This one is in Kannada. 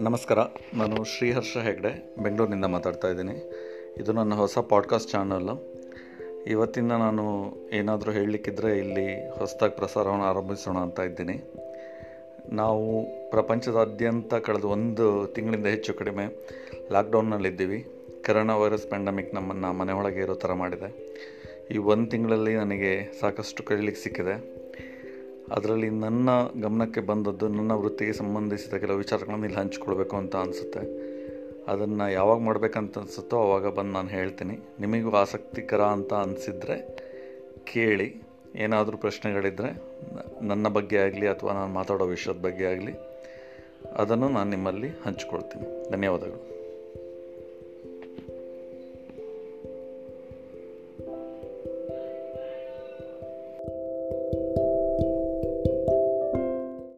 ನಮಸ್ಕಾರ. ನಾನು ಶ್ರೀಹರ್ಷ ಹೆಗ್ಡೆ, ಬೆಂಗಳೂರಿನಿಂದ ಮಾತಾಡ್ತಾ ಇದ್ದೀನಿ. ಇದು ನನ್ನ ಹೊಸ ಪಾಡ್ಕಾಸ್ಟ್ ಚಾನಲ್ಲು ಇವತ್ತಿಂದ ನಾನು ಏನಾದರೂ ಹೇಳಲಿಕ್ಕಿದ್ರೆ ಇಲ್ಲಿ ಹೊಸದಾಗಿ ಪ್ರಸಾರವನ್ನು ಆರಂಭಿಸೋಣ ಅಂತ ಇದ್ದೀನಿ. ನಾವು ಪ್ರಪಂಚದಾದ್ಯಂತ ಕಳೆದ ಒಂದು ತಿಂಗಳಿಂದ ಹೆಚ್ಚು ಕಡಿಮೆ ಲಾಕ್ಡೌನ್ನಲ್ಲಿದ್ದೀವಿ ಕರೋನಾ ವೈರಸ್ ಪ್ಯಾಂಡಮಿಕ್ ನಮ್ಮನ್ನು ಮನೆ ಒಳಗೆ ಇರೋ ಥರ ಮಾಡಿದೆ. ಈ ಒಂದು ತಿಂಗಳಲ್ಲಿ ನನಗೆ ಸಾಕಷ್ಟು ಕಳೀಲಿಕ್ಕೆ ಸಿಕ್ಕಿದೆ. ಅದರಲ್ಲಿ ನನ್ನ ಗಮನಕ್ಕೆ ಬಂದದ್ದು ನನ್ನ ವೃತ್ತಿಗೆ ಸಂಬಂಧಿಸಿದ ಕೆಲವು ವಿಚಾರಗಳನ್ನು ಇಲ್ಲಿ ಹಂಚಿಕೊಳ್ಬೇಕು ಅಂತ ಅನಿಸುತ್ತೆ. ಅದನ್ನು ಯಾವಾಗ ಮಾಡಬೇಕಂತ ಅನಿಸುತ್ತೋ ಆವಾಗ ಬಂದು ನಾನು ಹೇಳ್ತೀನಿ. ನಿಮಗೂ ಆಸಕ್ತಿಕರ ಅಂತ ಅನಿಸಿದರೆ ಕೇಳಿ. ಏನಾದರೂ ಪ್ರಶ್ನೆಗಳಿದ್ದರೆ ನನ್ನ ಬಗ್ಗೆ ಆಗಲಿ ಅಥವಾ ನಾನು ಮಾತಾಡೋ ವಿಷಯದ ಬಗ್ಗೆ ಆಗಲಿ, ಅದನ್ನು ನಾನು ನಿಮ್ಮಲ್ಲಿ ಹಂಚ್ಕೊಳ್ತೀನಿ. ಧನ್ಯವಾದಗಳು.